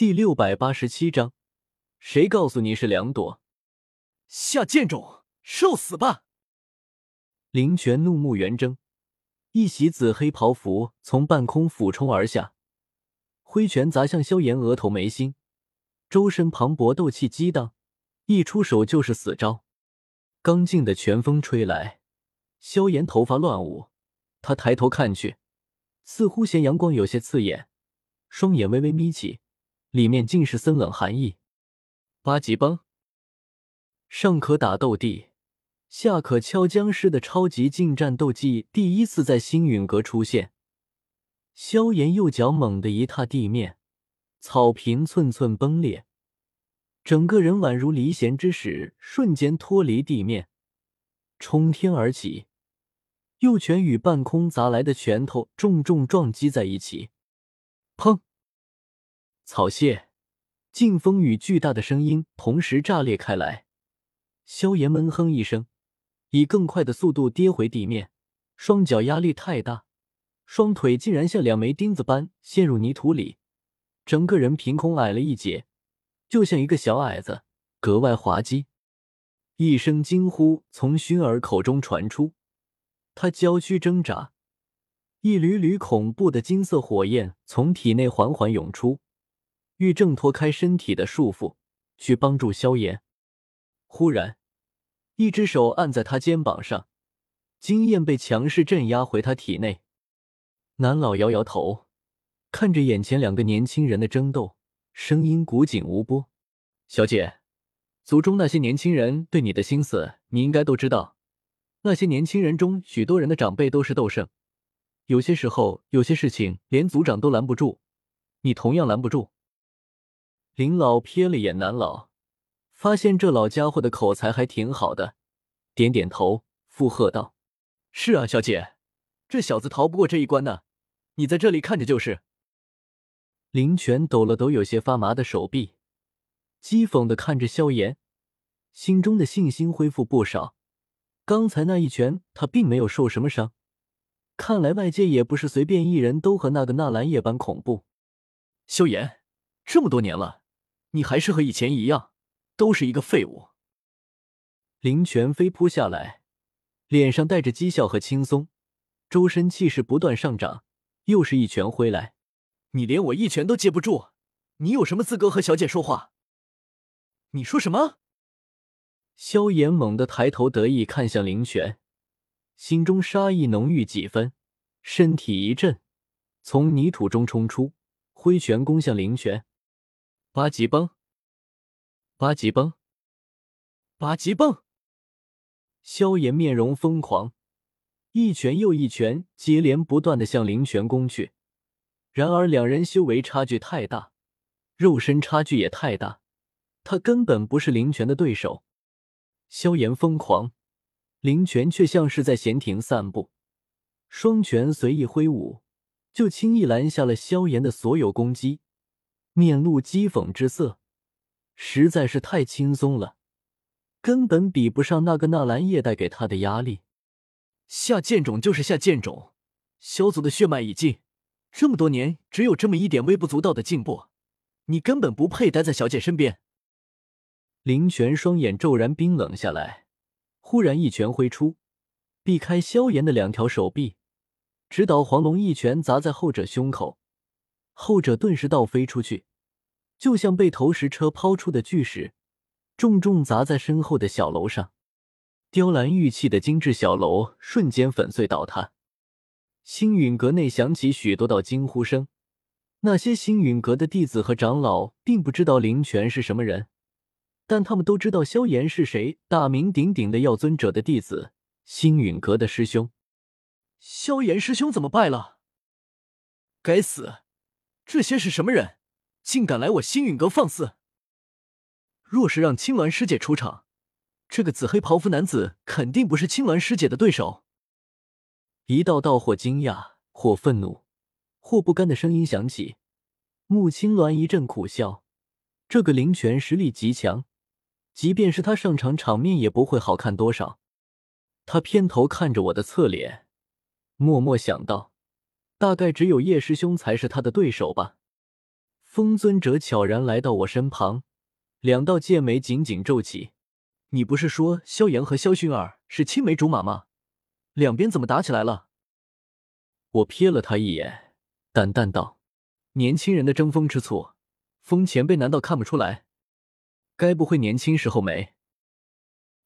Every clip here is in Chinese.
第六百八十七章，谁告诉你是两朵？下贱种，受死吧！林泉怒目圆睁，一袭紫黑袍服从半空俯冲而下，挥拳砸向萧炎额头眉心，周身磅礴斗气激荡，一出手就是死招。刚劲的拳风吹来，萧炎头发乱舞，他抬头看去，似乎嫌阳光有些刺眼，双眼微微眯起。里面尽是森冷寒意。八级崩，上可打斗帝，下可敲僵尸的超级近战斗技第一次在星陨阁出现。萧炎右脚猛地一踏地面，草坪寸寸崩裂，整个人宛如离弦之矢，瞬间脱离地面，冲天而起。右拳与半空砸来的拳头重重撞击在一起，砰！草屑、劲风与巨大的声音同时炸裂开来。萧炎闷哼一声，以更快的速度跌回地面，双脚压力太大，双腿竟然像两枚钉子般陷入泥土里，整个人凭空矮了一截，就像一个小矮子，格外滑稽。一声惊呼从熏儿口中传出，他娇躯挣扎，一缕缕恐怖的金色火焰从体内缓缓涌出。欲挣脱开身体的束缚，去帮助萧炎。忽然，一只手按在他肩膀上，经验被强势镇压回他体内。南老摇摇头，看着眼前两个年轻人的争斗，声音古井无波：“小姐，族中那些年轻人对你的心思，你应该都知道。那些年轻人中，许多人的长辈都是斗圣，有些时候，有些事情连族长都拦不住，你同样拦不住。”林老瞥了眼南老，发现这老家伙的口才还挺好的，点点头，附和道：“是啊，小姐，这小子逃不过这一关呢。你在这里看着就是。”林泉抖了抖有些发麻的手臂，讥讽的看着萧炎，心中的信心恢复不少。刚才那一拳，他并没有受什么伤，看来外界也不是随便一人都和那个纳兰夜般恐怖。萧炎，这么多年了。你还是和以前一样，都是一个废物。林泉飞扑下来，脸上带着讥笑和轻松，周身气势不断上涨，又是一拳挥来。你连我一拳都接不住，你有什么资格和小姐说话？你说什么？萧炎猛地抬头，得意看向林泉，心中杀意浓郁几分，身体一震，从泥土中冲出，挥拳攻向林泉。八级崩！八级崩！八级崩！萧炎面容疯狂，一拳又一拳接连不断的向林泉攻去。然而两人修为差距太大，肉身差距也太大，他根本不是林泉的对手。萧炎疯狂，林泉却像是在闲庭散步，双拳随意挥舞，就轻易拦下了萧炎的所有攻击。面露讥讽之色，实在是太轻松了，根本比不上那个纳兰叶带给他的压力。下贱种就是下贱种，萧族的血脉已尽，这么多年只有这么一点微不足道的进步，你根本不配待在小姐身边。林泉双眼骤然冰冷下来，忽然一拳挥出，避开萧炎的两条手臂，直捣黄龙一拳砸在后者胸口。后者顿时倒飞出去，就像被投石车抛出的巨石，重重砸在身后的小楼上。雕栏玉砌的精致小楼瞬间粉碎倒塌。星陨阁内响起许多道惊呼声。那些星陨阁的弟子和长老并不知道林泉是什么人，但他们都知道萧炎是谁，大名鼎鼎的药尊者的弟子，星陨阁的师兄。萧炎师兄怎么败了？该死！这些是什么人，竟敢来我星陨阁放肆？若是让青鸾师姐出场，这个紫黑袍服男子肯定不是青鸾师姐的对手。一道道或惊讶、或愤怒、或不甘的声音响起。穆青鸾一阵苦笑，这个灵泉实力极强，即便是他上场，场面也不会好看多少。他偏头看着我的侧脸，默默想到。大概只有叶师兄才是他的对手吧。风尊者悄然来到我身旁，两道剑眉紧紧皱起。你不是说萧炎和萧薰儿是青梅竹马吗？两边怎么打起来了？我瞥了他一眼，淡淡道：“年轻人的争风吃醋，风前辈难道看不出来？该不会年轻时候没？”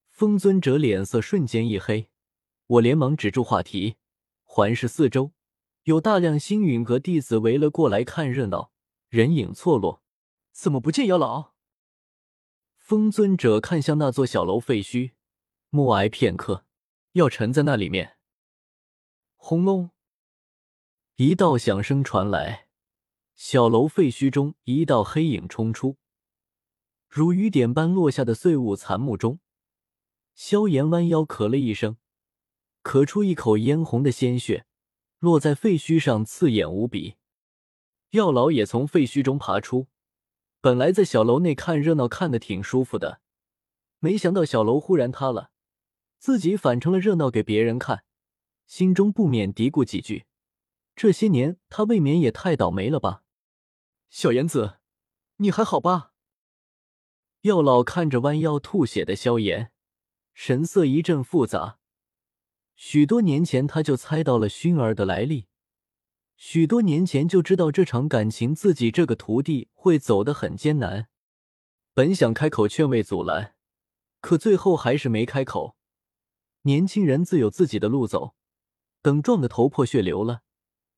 风尊者脸色瞬间一黑，我连忙止住话题，环视四周，有大量星陨阁弟子围了过来看热闹。人影错落，怎么不见妖老？风尊者看向那座小楼废墟，默哀片刻，药尘在那里面。轰隆！一道响声传来，小楼废墟中一道黑影冲出，如雨点般落下的碎物残木中，萧炎弯腰咳了一声，咳出一口嫣红的鲜血，落在废墟上，刺眼无比。药老也从废墟中爬出，本来在小楼内看热闹看的挺舒服的，没想到小楼忽然塌了，自己反成了热闹给别人看，心中不免嘀咕几句：这些年他未免也太倒霉了吧？小妍子，你还好吧？药老看着弯腰吐血的萧炎，神色一阵复杂。许多年前他就猜到了薰儿的来历。许多年前就知道这场感情，自己这个徒弟会走得很艰难。本想开口劝慰阻拦，可最后还是没开口。年轻人自有自己的路走，等撞得头破血流了，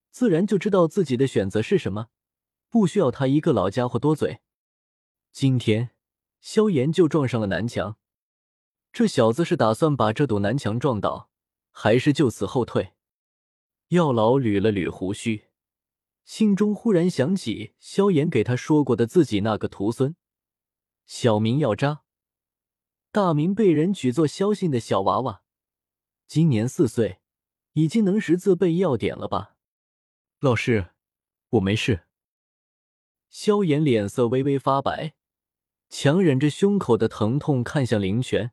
自然就知道自己的选择是什么，不需要他一个老家伙多嘴。今天萧炎就撞上了南墙，这小子是打算把这堵南墙撞倒，还是就此后退？药老捋了捋胡须，心中忽然想起萧炎给他说过的自己那个徒孙，小名药渣，大名被人取作萧信的小娃娃，今年四岁，已经能识字背药典了吧？老师，我没事。萧炎脸色微微发白，强忍着胸口的疼痛看向灵泉，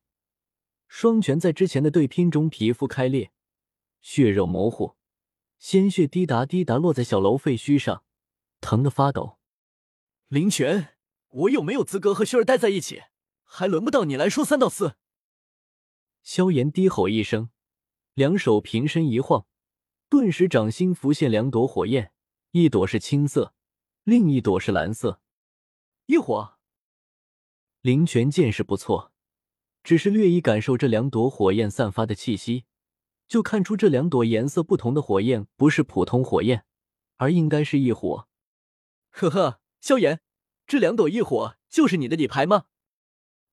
双拳在之前的对拼中皮肤开裂，血肉模糊。鲜血滴答滴答落在小楼废墟上，疼得发抖。林泉，我有没有资格和薰儿待在一起？还轮不到你来说三道四。萧炎低吼一声，两手平身一晃，顿时掌心浮现两朵火焰，一朵是青色，另一朵是蓝色。异火。林泉见识不错，只是略一感受这两朵火焰散发的气息。就看出这两朵颜色不同的火焰不是普通火焰，而应该是异火。呵呵，萧炎，这两朵异火就是你的底牌吗？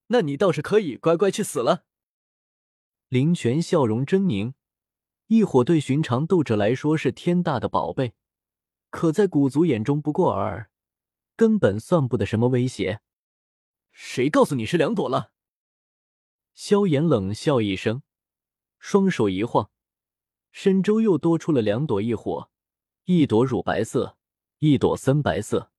那你倒是可以乖乖去死了。林泉笑容狰狞，异火对寻常斗者来说是天大的宝贝，可在古族眼中不过尔尔，根本算不得什么威胁。谁告诉你是两朵了？萧炎冷笑一声。双手一晃，身周又多出了两朵异火，一朵乳白色，一朵森白色。